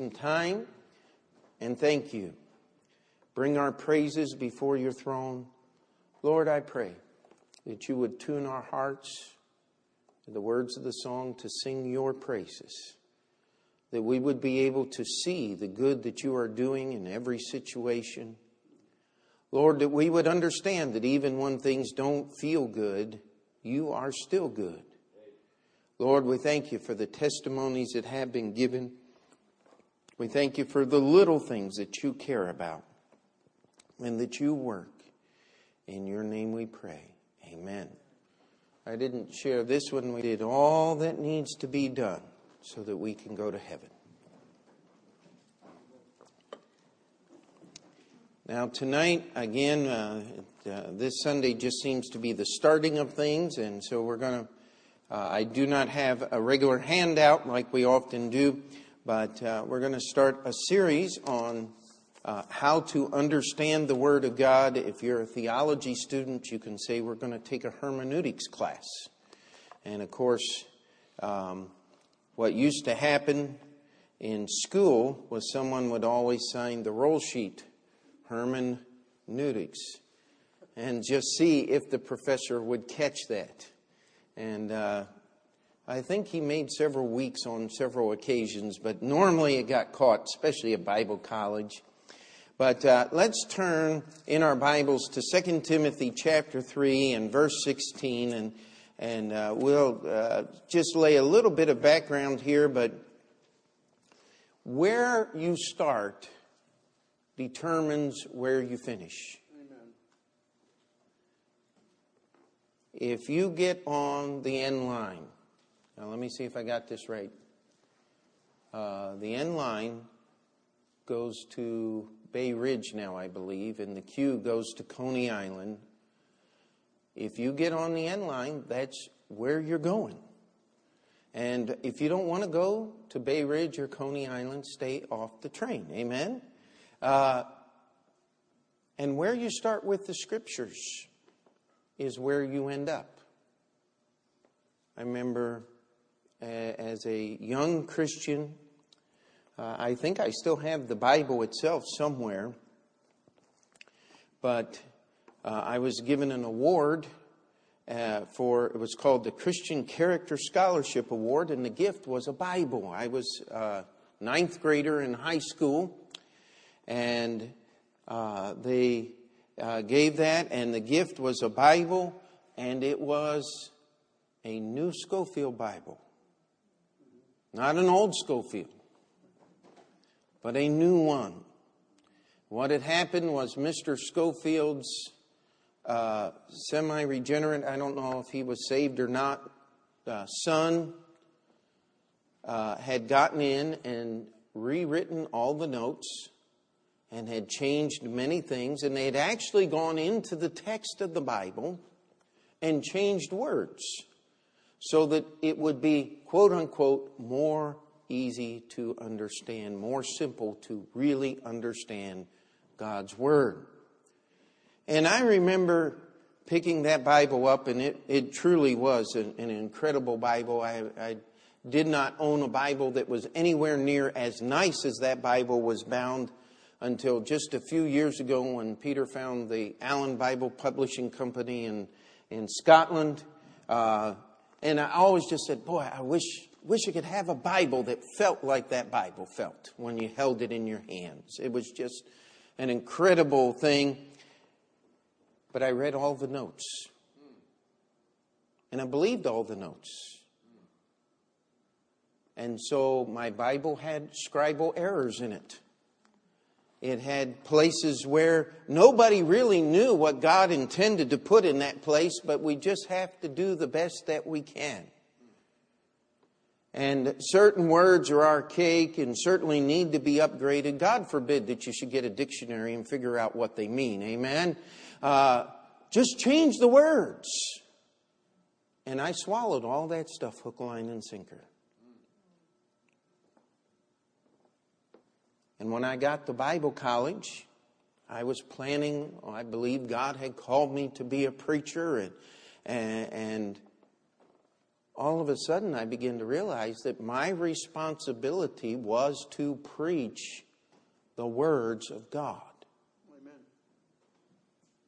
some time and thank you. Bring our praises before your throne. Lord, I pray that you would tune our hearts to the words of the song to sing your praises, that we would be able to see the good that you are doing in every situation. Lord, that we would understand that even when things don't feel good, you are still good. Lord, we thank you for the testimonies that have been given. We thank you for the little things that you care about and that you work. In your name we pray. Amen. I didn't share this one. We did all that needs to be done so that we can go to heaven. Now, tonight, again, uh, uh, this Sunday just seems to be the starting of things, and so we're going to uh, I do not have a regular handout like we often do, but uh, we're going to start a series on uh, how to understand the Word of God. If you're a theology student, you can say we're going to take a hermeneutics class. And of course, um, what used to happen in school was someone would always sign the roll sheet, hermeneutics, and just see if the professor would catch that. And uh, I think he made several weeks on several occasions, but normally it got caught, especially at Bible college. But uh, let's turn in our Bibles to 2 Timothy chapter 3 and verse 16, and, and uh, we'll uh, just lay a little bit of background here, but where you start determines where you finish. if you get on the N line, now let me see if I got this right. Uh, the N line goes to Bay Ridge now, I believe, and the Q goes to Coney Island. If you get on the N line, that's where you're going. And if you don't want to go to Bay Ridge or Coney Island, stay off the train. Amen? Uh, and where you start with the scriptures is where you end up. I remember as a young Christian, uh, I think I still have the Bible itself somewhere, but uh, I was given an award uh, for, it was called the Christian Character Scholarship Award, and the gift was a Bible. I was a ninth grader in high school, and uh, they uh, gave that, and the gift was a Bible, and it was a new Scofield Bible. Not an old Scofield, but a new one. What had happened was Mr. Scofield's uh, semi regenerate, I don't know if he was saved or not, uh, son uh, had gotten in and rewritten all the notes and had changed many things, and they had actually gone into the text of the Bible and changed words so that it would be, quote unquote, more easy to understand, more simple to really understand God's Word. And I remember picking that Bible up, and it, it truly was an, an incredible Bible. I, I did not own a Bible that was anywhere near as nice as that Bible was bound until just a few years ago when Peter found the Allan Bible Publishing Company in, in Scotland. Uh, and I always just said, boy, I wish, wish I could have a Bible that felt like that Bible felt when you held it in your hands. It was just an incredible thing. But I read all the notes. And I believed all the notes. And so my Bible had scribal errors in it. It had places where nobody really knew what God intended to put in that place, but we just have to do the best that we can. And certain words are archaic and certainly need to be upgraded. God forbid that you should get a dictionary and figure out what they mean. Amen? Uh, just change the words. And I swallowed all that stuff hook, line, and sinker. And when I got to Bible college, I was planning, oh, I believe God had called me to be a preacher, and, and, and all of a sudden I began to realize that my responsibility was to preach the words of God.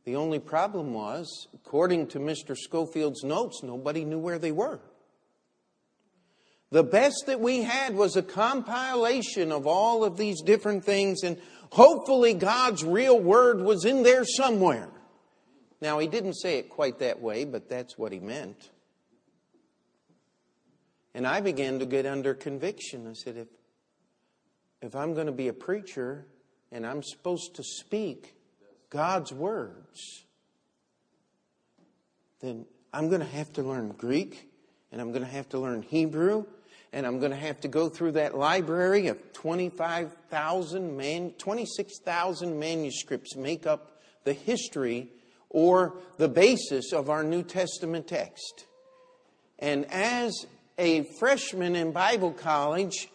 The only problem was, according to Mr. Scofield's notes, nobody knew where they were. The best that we had was a compilation of all of these different things, and hopefully God's real word was in there somewhere. Now, he didn't say it quite that way, but that's what he meant. And I began to get under conviction. I said, if, if I'm going to be a preacher and I'm supposed to speak God's words, then I'm going to have to learn Greek and I'm going to have to learn Hebrew and I'm going to have to go through that library of 25,000 man, 26,000 manuscripts make up the history or the basis of our New Testament text. And as a freshman in Bible college,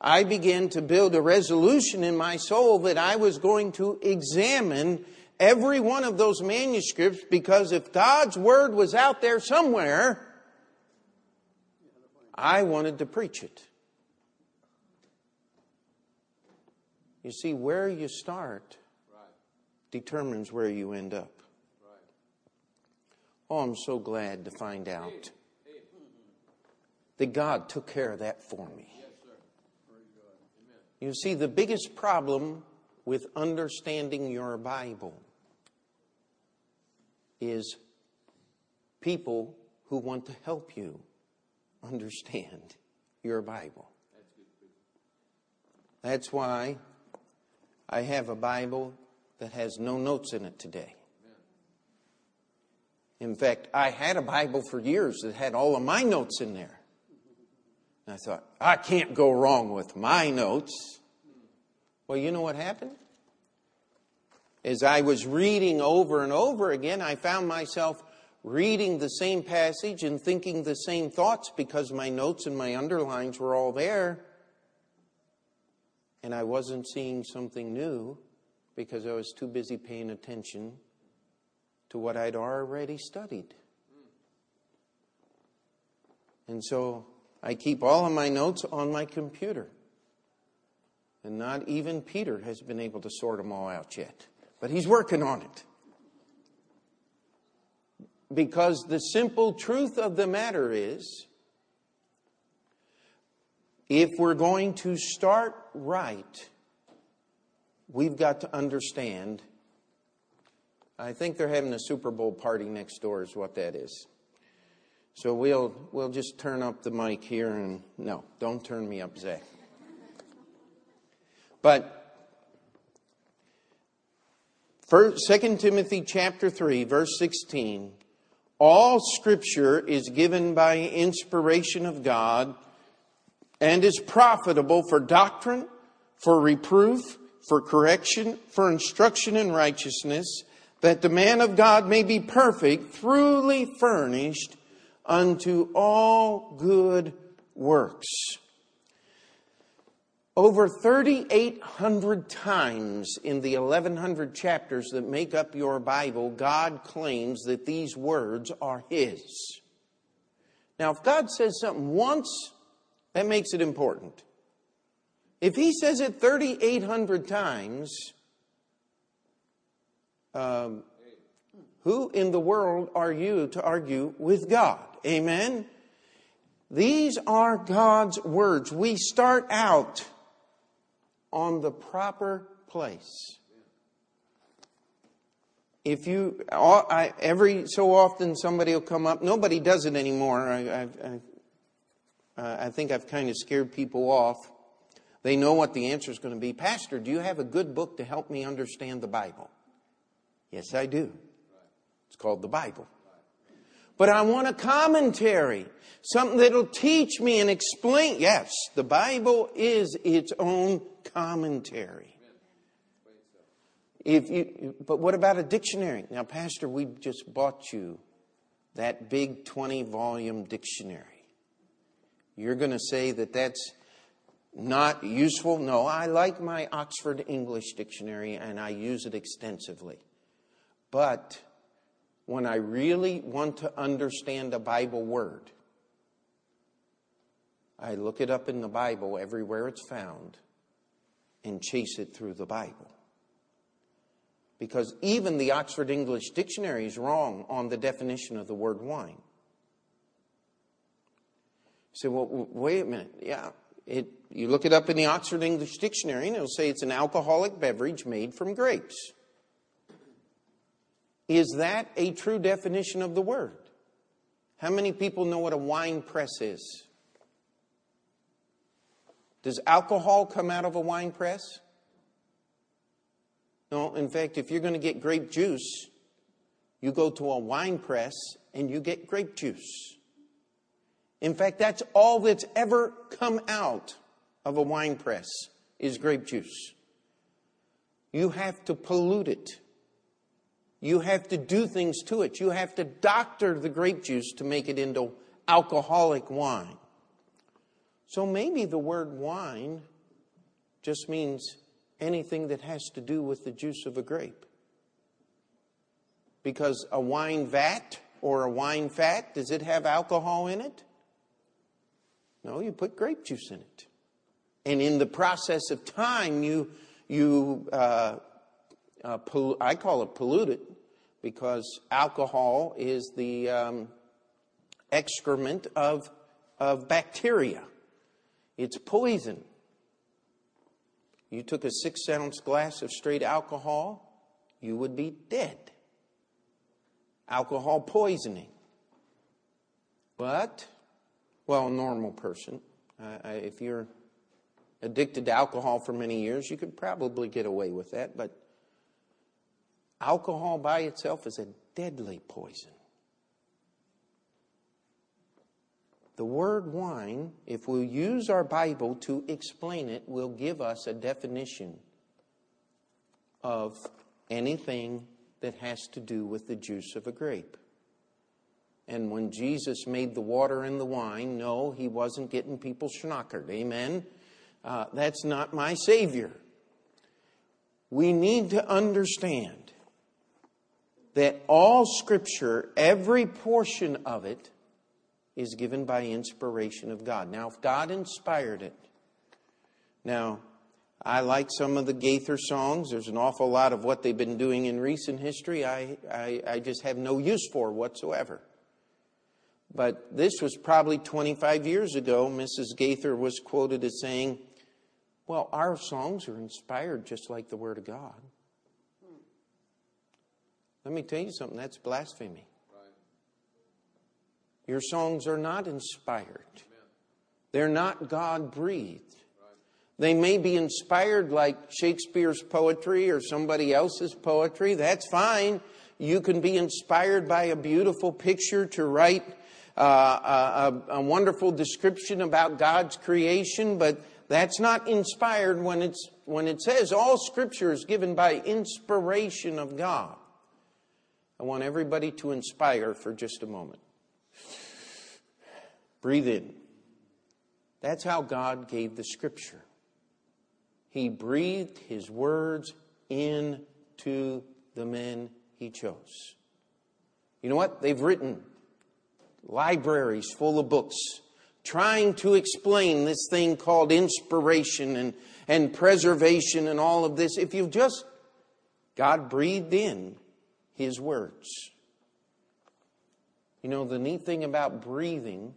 I began to build a resolution in my soul that I was going to examine every one of those manuscripts because if God's Word was out there somewhere, I wanted to preach it. You see, where you start determines where you end up. Oh, I'm so glad to find out that God took care of that for me. You see, the biggest problem with understanding your Bible is people who want to help you understand your Bible. That's why I have a Bible that has no notes in it today. In fact, I had a Bible for years that had all of my notes in there. And I thought, I can't go wrong with my notes. Well, you know what happened? As I was reading over and over again, I found myself reading the same passage and thinking the same thoughts because my notes and my underlines were all there. And I wasn't seeing something new because I was too busy paying attention to what I'd already studied. And so I keep all of my notes on my computer. And not even Peter has been able to sort them all out yet. But he's working on it. Because the simple truth of the matter is if we're going to start right, we've got to understand. I think they're having a Super Bowl party next door, is what that is. So we'll, we'll just turn up the mic here and no, don't turn me up, Zach. But First, 2 Timothy chapter 3 verse 16 all scripture is given by inspiration of God and is profitable for doctrine, for reproof, for correction, for instruction in righteousness, that the man of God may be perfect, truly furnished unto all good works. Over 3,800 times in the 1,100 chapters that make up your Bible, God claims that these words are His. Now, if God says something once, that makes it important. If He says it 3,800 times, um, who in the world are you to argue with God? Amen? These are God's words. We start out on the proper place. If you, I, every so often somebody will come up, nobody does it anymore. I, I, I, I think I've kind of scared people off. They know what the answer is going to be. Pastor, do you have a good book to help me understand the Bible? Yes, I do. It's called the Bible. But I want a commentary, something that'll teach me and explain. Yes, the Bible is its own commentary. If you, but what about a dictionary? Now, Pastor, we just bought you that big 20 volume dictionary. You're going to say that that's not useful? No, I like my Oxford English dictionary and I use it extensively. But when I really want to understand a Bible word, I look it up in the Bible everywhere it's found and chase it through the Bible. Because even the Oxford English Dictionary is wrong on the definition of the word wine. You say, well, wait a minute. Yeah, it, you look it up in the Oxford English Dictionary and it'll say it's an alcoholic beverage made from grapes. Is that a true definition of the word? How many people know what a wine press is? Does alcohol come out of a wine press? No, in fact, if you're going to get grape juice, you go to a wine press and you get grape juice. In fact, that's all that's ever come out of a wine press is grape juice. You have to pollute it. You have to do things to it. You have to doctor the grape juice to make it into alcoholic wine. So maybe the word wine just means anything that has to do with the juice of a grape. Because a wine vat or a wine fat, does it have alcohol in it? No, you put grape juice in it. And in the process of time, you, you uh, uh, I call it polluted because alcohol is the um, excrement of, of bacteria. It's poison. You took a six ounce glass of straight alcohol, you would be dead. Alcohol poisoning. But, well, a normal person, uh, if you're addicted to alcohol for many years, you could probably get away with that. But alcohol by itself is a deadly poison. The word wine, if we use our Bible to explain it, will give us a definition of anything that has to do with the juice of a grape. And when Jesus made the water and the wine, no, he wasn't getting people schnockered. Amen? Uh, that's not my Savior. We need to understand that all Scripture, every portion of it, is given by inspiration of God. Now, if God inspired it, now, I like some of the Gaither songs. There's an awful lot of what they've been doing in recent history I, I, I just have no use for whatsoever. But this was probably 25 years ago. Mrs. Gaither was quoted as saying, Well, our songs are inspired just like the Word of God. Let me tell you something, that's blasphemy. Your songs are not inspired, they're not God breathed. They may be inspired like Shakespeare's poetry or somebody else's poetry. That's fine. You can be inspired by a beautiful picture to write uh, a, a wonderful description about God's creation, but that's not inspired when, it's, when it says all scripture is given by inspiration of God. I want everybody to inspire for just a moment. Breathe in. That's how God gave the scripture. He breathed his words into the men he chose. You know what? They've written libraries full of books trying to explain this thing called inspiration and, and preservation and all of this. If you've just, God breathed in his words. You know, the neat thing about breathing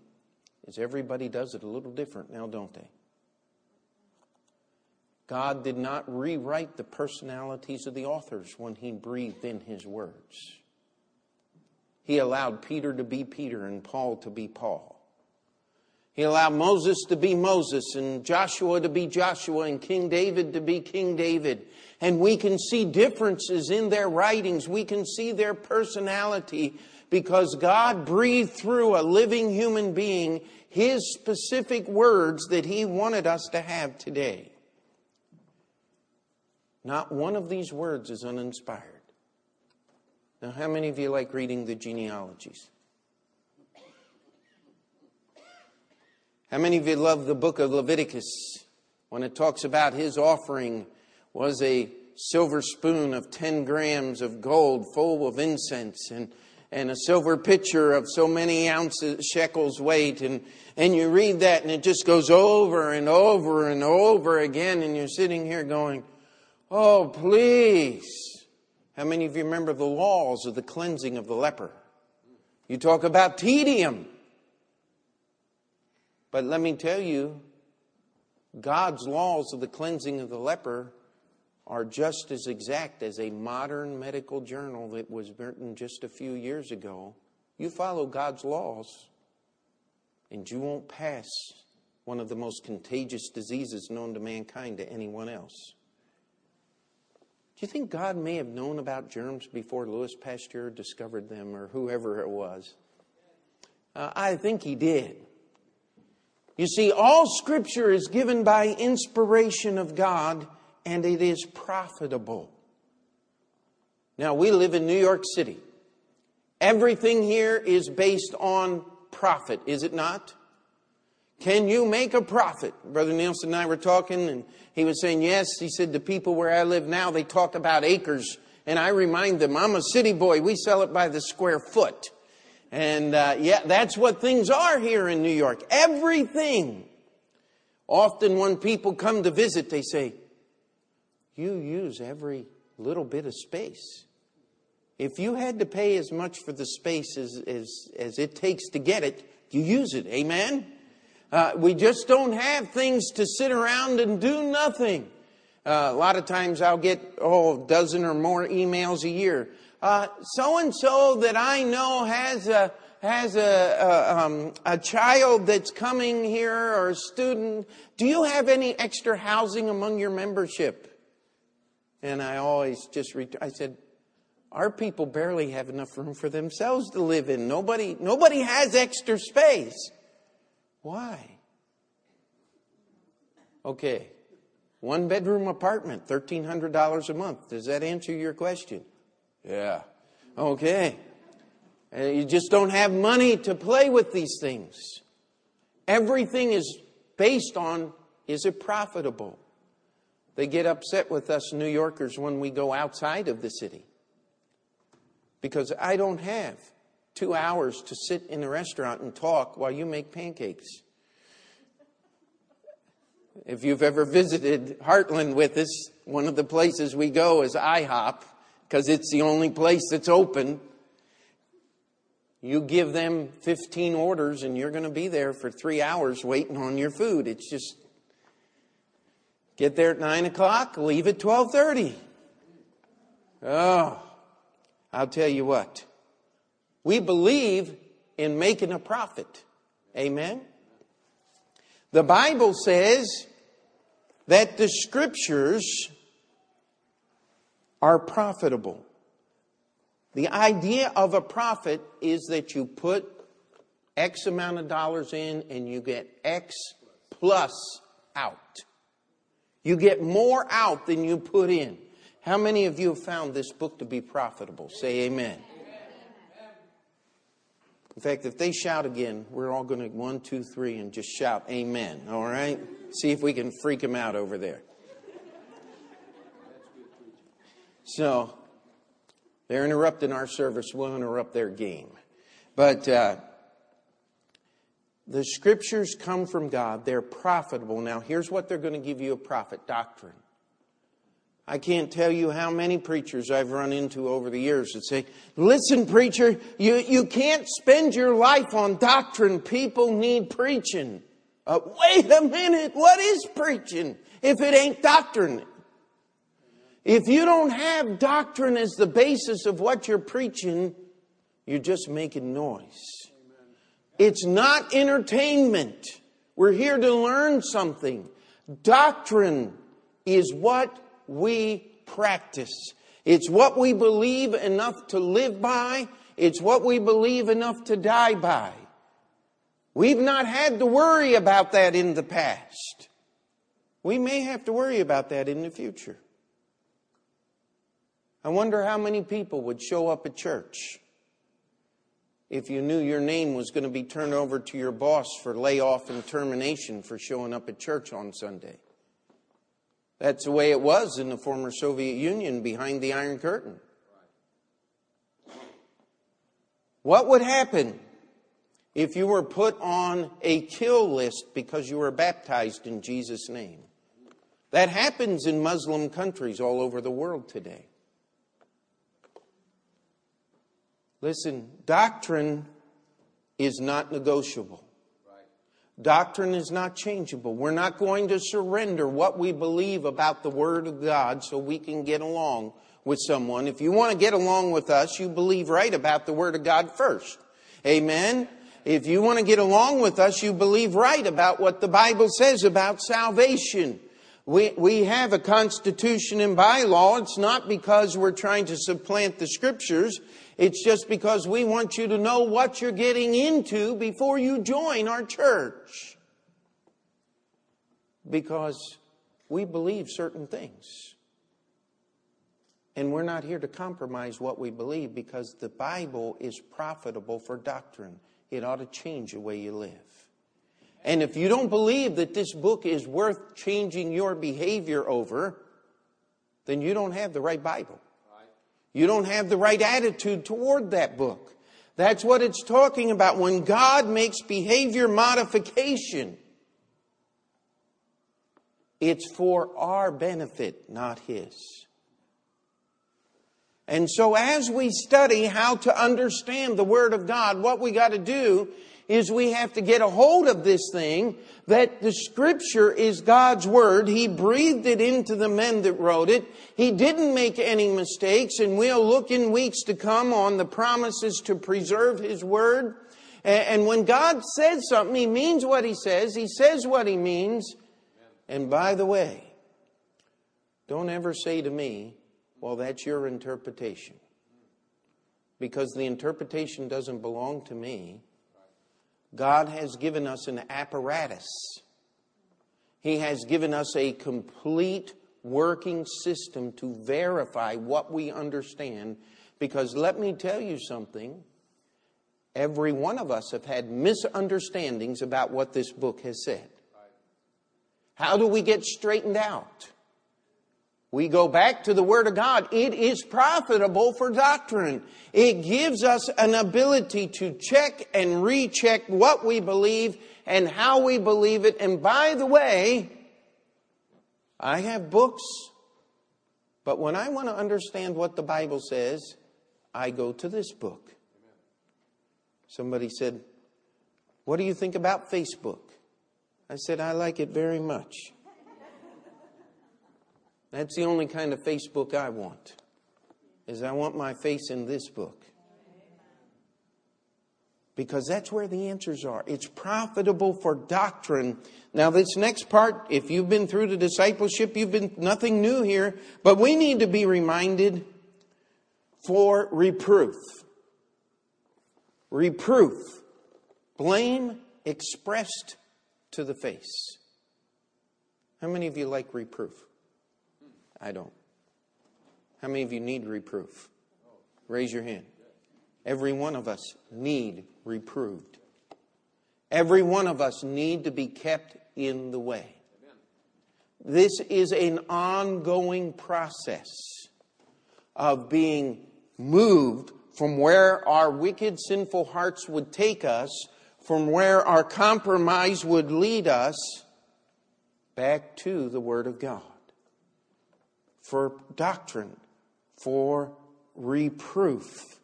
is everybody does it a little different now, don't they? God did not rewrite the personalities of the authors when He breathed in His words. He allowed Peter to be Peter and Paul to be Paul. He allowed Moses to be Moses and Joshua to be Joshua and King David to be King David. And we can see differences in their writings. We can see their personality because God breathed through a living human being His specific words that He wanted us to have today. Not one of these words is uninspired. Now, how many of you like reading the genealogies? How many of you love the book of Leviticus when it talks about his offering was a silver spoon of 10 grams of gold full of incense and and a silver pitcher of so many ounces, shekels weight. And, and you read that and it just goes over and over and over again. And you're sitting here going, Oh, please. How many of you remember the laws of the cleansing of the leper? You talk about tedium. But let me tell you, God's laws of the cleansing of the leper are just as exact as a modern medical journal that was written just a few years ago. You follow God's laws, and you won't pass one of the most contagious diseases known to mankind to anyone else. Do you think God may have known about germs before Louis Pasteur discovered them or whoever it was? Uh, I think he did. You see, all scripture is given by inspiration of God and it is profitable. Now, we live in New York City. Everything here is based on profit, is it not? Can you make a profit? Brother Nielsen and I were talking, and he was saying, Yes. He said, The people where I live now, they talk about acres. And I remind them, I'm a city boy. We sell it by the square foot. And uh, yeah, that's what things are here in New York. Everything. Often when people come to visit, they say, you use every little bit of space. If you had to pay as much for the space as, as, as it takes to get it, you use it. Amen? Uh, we just don't have things to sit around and do nothing. Uh, a lot of times I'll get, oh, a dozen or more emails a year. So and so that I know has a, has a, a, um, a, child that's coming here or a student. Do you have any extra housing among your membership? And I always just, ret- I said, our people barely have enough room for themselves to live in. Nobody, nobody has extra space. Why? Okay. One bedroom apartment, $1,300 a month. Does that answer your question? Yeah. Okay. Uh, you just don't have money to play with these things. Everything is based on is it profitable? They get upset with us New Yorkers when we go outside of the city. Because I don't have two hours to sit in a restaurant and talk while you make pancakes. If you've ever visited Heartland with us, one of the places we go is IHOP because it's the only place that's open. You give them 15 orders and you're going to be there for three hours waiting on your food. It's just Get there at 9 o'clock, leave at 12.30. Oh, I'll tell you what. We believe in making a profit. Amen? The Bible says that the scriptures are profitable. The idea of a profit is that you put X amount of dollars in and you get X plus out. You get more out than you put in. How many of you have found this book to be profitable? Say amen. In fact, if they shout again, we're all going to one, two, three, and just shout amen. All right? See if we can freak them out over there. So, they're interrupting our service. We'll interrupt their game. But uh, the scriptures come from God. They're profitable. Now, here's what they're going to give you a profit doctrine. I can't tell you how many preachers I've run into over the years that say, listen, preacher, you, you can't spend your life on doctrine. People need preaching. Uh, wait a minute. What is preaching if it ain't doctrine? If you don't have doctrine as the basis of what you're preaching, you're just making noise. It's not entertainment. We're here to learn something. Doctrine is what we practice. It's what we believe enough to live by. It's what we believe enough to die by. We've not had to worry about that in the past. We may have to worry about that in the future. I wonder how many people would show up at church if you knew your name was going to be turned over to your boss for layoff and termination for showing up at church on Sunday. That's the way it was in the former Soviet Union behind the Iron Curtain. What would happen if you were put on a kill list because you were baptized in Jesus' name? That happens in Muslim countries all over the world today. Listen, doctrine is not negotiable. Doctrine is not changeable. We're not going to surrender what we believe about the Word of God so we can get along with someone. If you want to get along with us, you believe right about the Word of God first. Amen? If you want to get along with us, you believe right about what the Bible says about salvation. We, we have a constitution and bylaw. It's not because we're trying to supplant the scriptures. It's just because we want you to know what you're getting into before you join our church. Because we believe certain things. And we're not here to compromise what we believe because the Bible is profitable for doctrine. It ought to change the way you live. And if you don't believe that this book is worth changing your behavior over, then you don't have the right Bible. You don't have the right attitude toward that book. That's what it's talking about when God makes behavior modification. It's for our benefit, not His. And so as we study how to understand the Word of God, what we got to do is we have to get a hold of this thing that the scripture is God's word. He breathed it into the men that wrote it. He didn't make any mistakes and we'll look in weeks to come on the promises to preserve his word. And when God says something, he means what he says. He says what he means. And by the way, don't ever say to me, well, that's your interpretation. Because the interpretation doesn't belong to me. God has given us an apparatus. He has given us a complete working system to verify what we understand. Because let me tell you something. Every one of us have had misunderstandings about what this book has said. How do we get straightened out? We go back to the Word of God. It is profitable for doctrine. It gives us an ability to check and recheck what we believe and how we believe it. And by the way, I have books, but when I want to understand what the Bible says, I go to this book. Somebody said, What do you think about Facebook? I said, I like it very much. That's the only kind of Facebook I want. Is I want my face in this book. Because that's where the answers are. It's profitable for doctrine. Now, this next part, if you've been through the discipleship, you've been nothing new here, but we need to be reminded for reproof. Reproof. Blame expressed to the face. How many of you like reproof? I don't. How many of you need reproof? Raise your hand. Every one of us need reproved. Every one of us need to be kept in the way. This is an ongoing process of being moved from where our wicked, sinful hearts would take us, from where our compromise would lead us, back to the Word of God for doctrine, for reproof.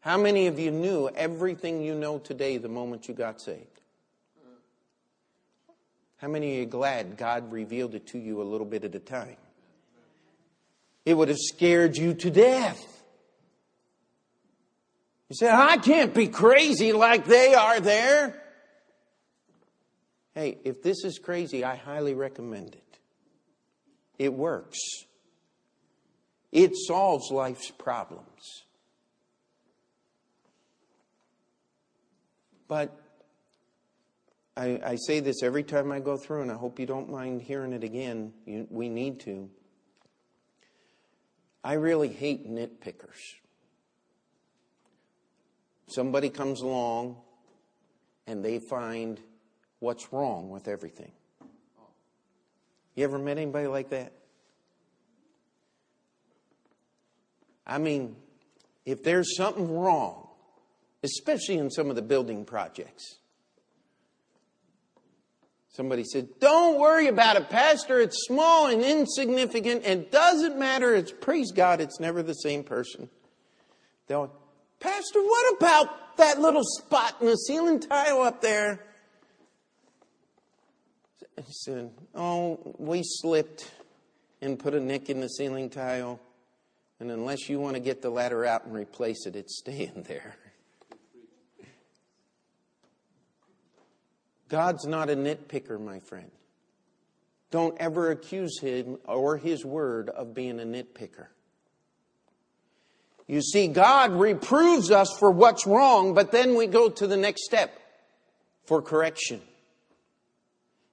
How many of you knew everything you know today the moment you got saved? How many are you glad God revealed it to you a little bit at a time? It would have scared you to death. You say, I can't be crazy like they are there. Hey, if this is crazy, I highly recommend it. It works. It solves life's problems. But I, I, say this every time I go through, and I hope you don't mind hearing it again. You, we need to. I really hate nitpickers. Somebody comes along and they find what's wrong with everything. You ever met anybody like that? I mean, if there's something wrong, especially in some of the building projects. Somebody said, Don't worry about it, Pastor. It's small and insignificant and doesn't matter. It's praise God, it's never the same person. They'll, Pastor, what about that little spot in the ceiling tile up there? He said, Oh, we slipped and put a nick in the ceiling tile. And unless you want to get the ladder out and replace it, it's staying there. God's not a nitpicker, my friend. Don't ever accuse him or his word of being a nitpicker. You see, God reproves us for what's wrong, but then we go to the next step for correction.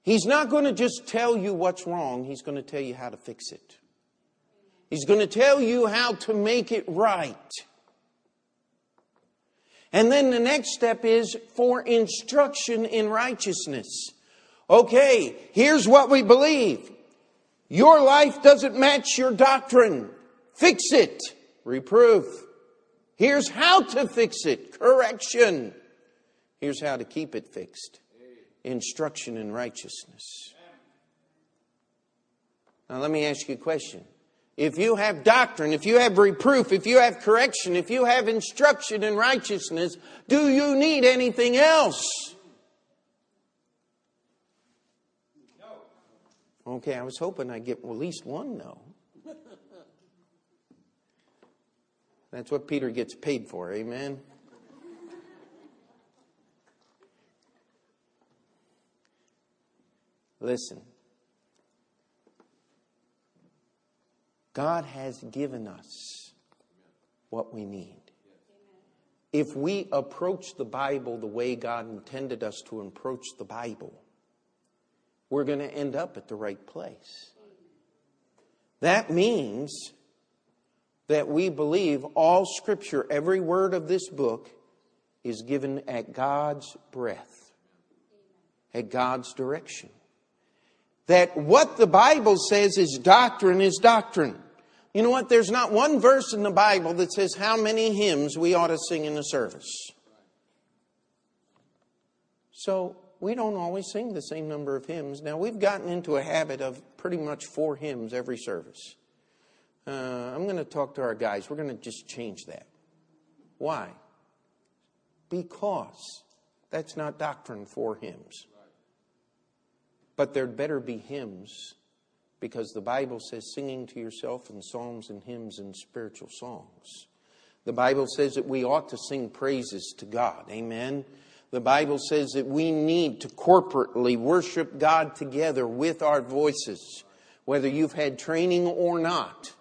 He's not going to just tell you what's wrong, He's going to tell you how to fix it. He's going to tell you how to make it right. And then the next step is for instruction in righteousness. Okay, here's what we believe. Your life doesn't match your doctrine. Fix it. Reproof. Here's how to fix it. Correction. Here's how to keep it fixed. Instruction in righteousness. Now let me ask you a question if you have doctrine, if you have reproof, if you have correction, if you have instruction in righteousness, do you need anything else? Okay, I was hoping I'd get at least one no. That's what Peter gets paid for, amen? Listen, God has given us what we need. If we approach the Bible the way God intended us to approach the Bible, we're going to end up at the right place. That means that we believe all Scripture, every word of this book, is given at God's breath, at God's direction. That what the Bible says is doctrine is doctrine. You know what? There's not one verse in the Bible that says how many hymns we ought to sing in the service. So we don't always sing the same number of hymns. Now, we've gotten into a habit of pretty much four hymns every service. Uh, I'm going to talk to our guys. We're going to just change that. Why? Because that's not doctrine, four hymns. But there'd better be hymns because the Bible says singing to yourself in psalms and hymns and spiritual songs. The Bible says that we ought to sing praises to God. Amen. The Bible says that we need to corporately worship God together with our voices, whether you've had training or not,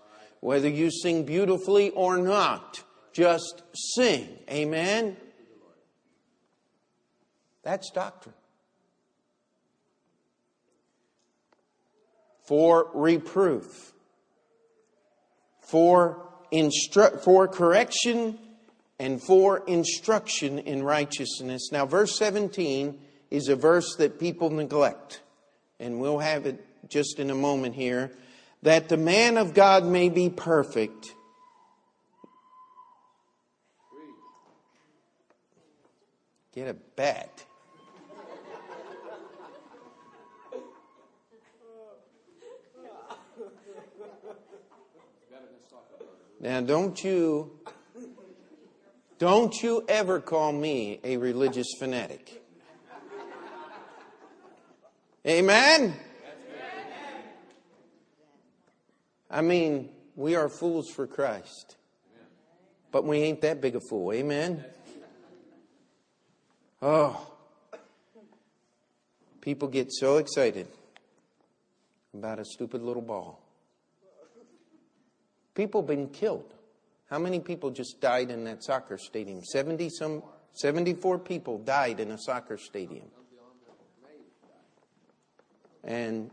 whether you sing beautifully or not. Just sing. Amen. That's doctrine. For reproof, for, instru- for correction, and for instruction in righteousness. Now, verse 17 is a verse that people neglect, and we'll have it just in a moment here. That the man of God may be perfect. Get a bat. Now, don't you, don't you ever call me a religious fanatic. Amen? I mean, we are fools for Christ. But we ain't that big a fool. Amen? Oh. People get so excited about a stupid little ball. People been killed. How many people just died in that soccer stadium? 70 some 74 people died in a soccer stadium. And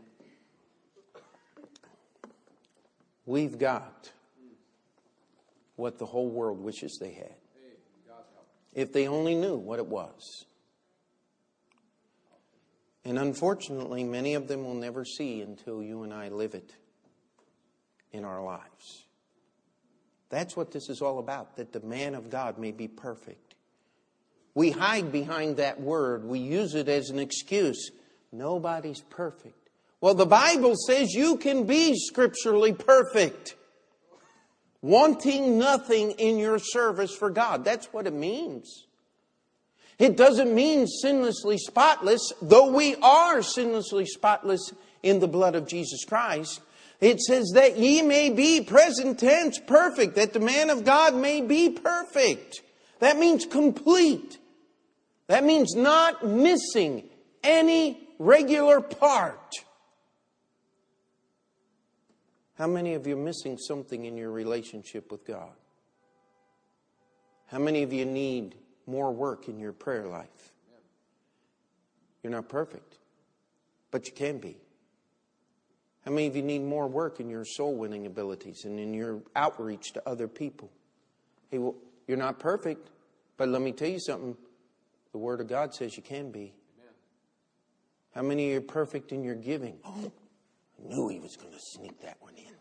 we've got what the whole world wishes they had. If they only knew what it was. And unfortunately, many of them will never see until you and I live it in our lives. That's what this is all about, that the man of God may be perfect, We hide behind that word. We use it as an excuse. Nobody's perfect. Well, the Bible says you can be scripturally perfect. Wanting nothing in your service for God. That's what it means. It doesn't mean sinlessly spotless, though we are sinlessly spotless in the blood of Jesus Christ. It says that ye may be present tense perfect, that the man of God may be perfect. That means complete. That means not missing any regular part. How many of you are missing something in your relationship with God? How many of you need more work in your prayer life? You're not perfect, but you can be. How many of you need more work in your soul winning abilities and in your outreach to other people? Hey, well, you're not perfect, but let me tell you something. The Word of God says you can be. Amen. How many of you are perfect in your giving? Oh, I knew he was going to sneak that one in.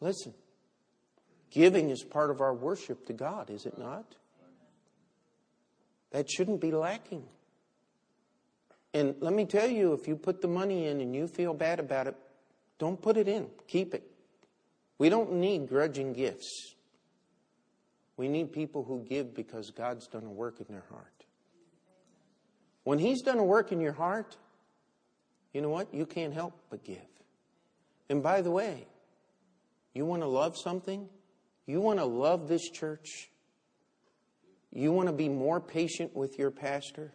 Listen, giving is part of our worship to God, is it not? That shouldn't be lacking. And let me tell you, if you put the money in and you feel bad about it, don't put it in. Keep it. We don't need grudging gifts. We need people who give because God's done a work in their heart. When He's done a work in your heart, you know what? You can't help but give. And by the way, you want to love something? You want to love this church? You want to be more patient with your pastor?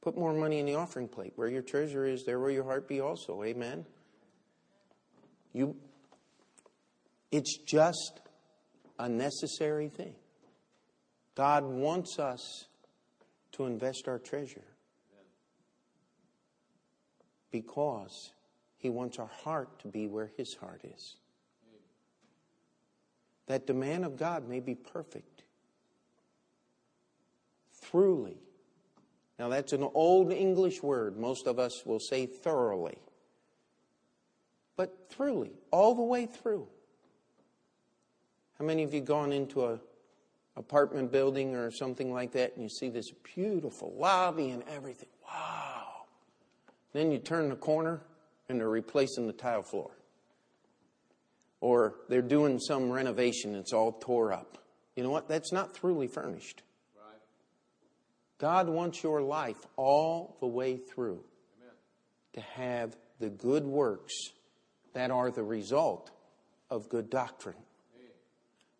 Put more money in the offering plate. Where your treasure is, there will your heart be also. Amen. You it's just a necessary thing. God wants us to invest our treasure because He wants our heart to be where His heart is. That the man of God may be perfect, throughly now, that's an old English word. Most of us will say thoroughly. But throughly, all the way through. How many of you gone into a apartment building or something like that and you see this beautiful lobby and everything? Wow. Then you turn the corner and they're replacing the tile floor. Or they're doing some renovation, it's all tore up. You know what? That's not throughly furnished. God wants your life all the way through Amen. to have the good works that are the result of good doctrine. Amen.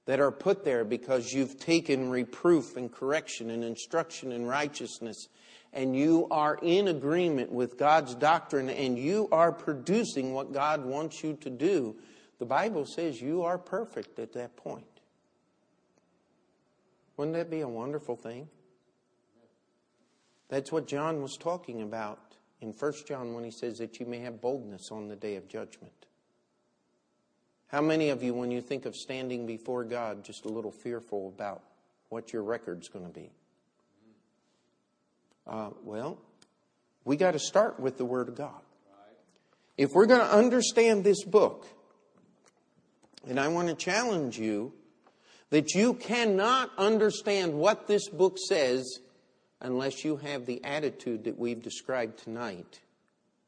That are put there because you've taken reproof and correction and instruction in righteousness, and you are in agreement with God's doctrine, and you are producing what God wants you to do. The Bible says you are perfect at that point. Wouldn't that be a wonderful thing? That's what John was talking about in 1 John when he says that you may have boldness on the day of judgment. How many of you, when you think of standing before God, just a little fearful about what your record's going to be? Uh, well, we got to start with the Word of God. If we're going to understand this book, and I want to challenge you that you cannot understand what this book says unless you have the attitude that we've described tonight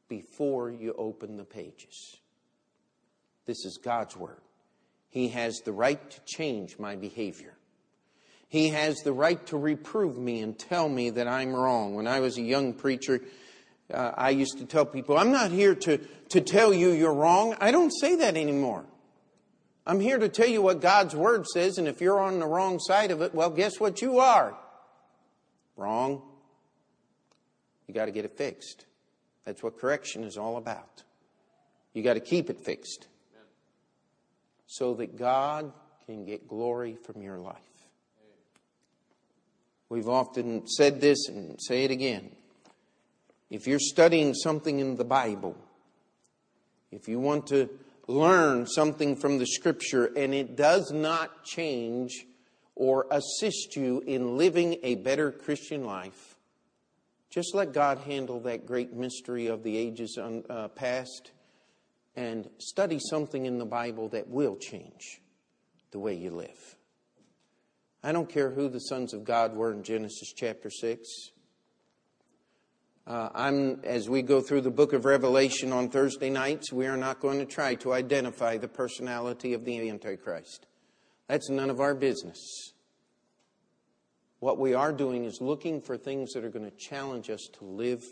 before you open the pages. This is God's Word. He has the right to change my behavior. He has the right to reprove me and tell me that I'm wrong. When I was a young preacher, uh, I used to tell people, I'm not here to, to tell you you're wrong. I don't say that anymore. I'm here to tell you what God's Word says, and if you're on the wrong side of it, well, guess what you are? Wrong. You got to get it fixed. That's what correction is all about. You got to keep it fixed so that God can get glory from your life. We've often said this and say it again. If you're studying something in the Bible, if you want to learn something from the Scripture and it does not change or assist you in living a better Christian life, just let God handle that great mystery of the ages uh, past and study something in the Bible that will change the way you live. I don't care who the sons of God were in Genesis chapter 6. Uh, I'm, as we go through the book of Revelation on Thursday nights, we are not going to try to identify the personality of the Antichrist. That's none of our business. What we are doing is looking for things that are going to challenge us to live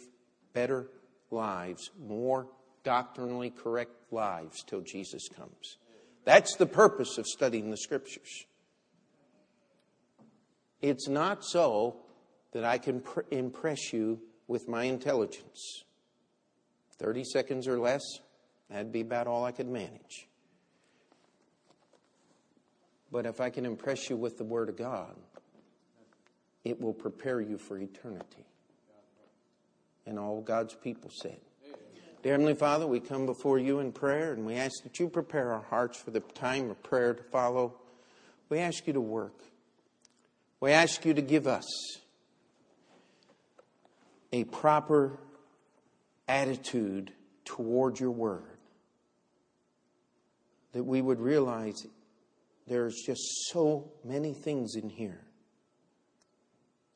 better lives, more doctrinally correct lives till Jesus comes. That's the purpose of studying the scriptures. It's not so that I can pr- impress you with my intelligence. 30 seconds or less, that'd be about all I could manage. But if I can impress you with the Word of God, it will prepare you for eternity. And all God's people said. Dear Heavenly Father, we come before you in prayer and we ask that you prepare our hearts for the time of prayer to follow. We ask you to work. We ask you to give us a proper attitude toward your word. That we would realize there's just so many things in here.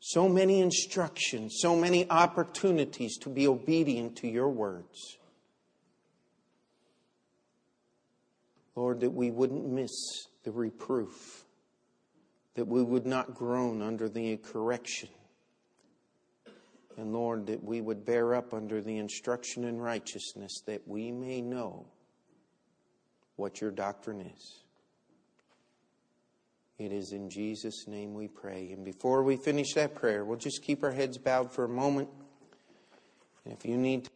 So many instructions, so many opportunities to be obedient to your words. Lord, that we wouldn't miss the reproof that we would not groan under the correction. And Lord, that we would bear up under the instruction in righteousness that we may know what your doctrine is. It is in Jesus' name we pray. And before we finish that prayer, we'll just keep our heads bowed for a moment. And if you need to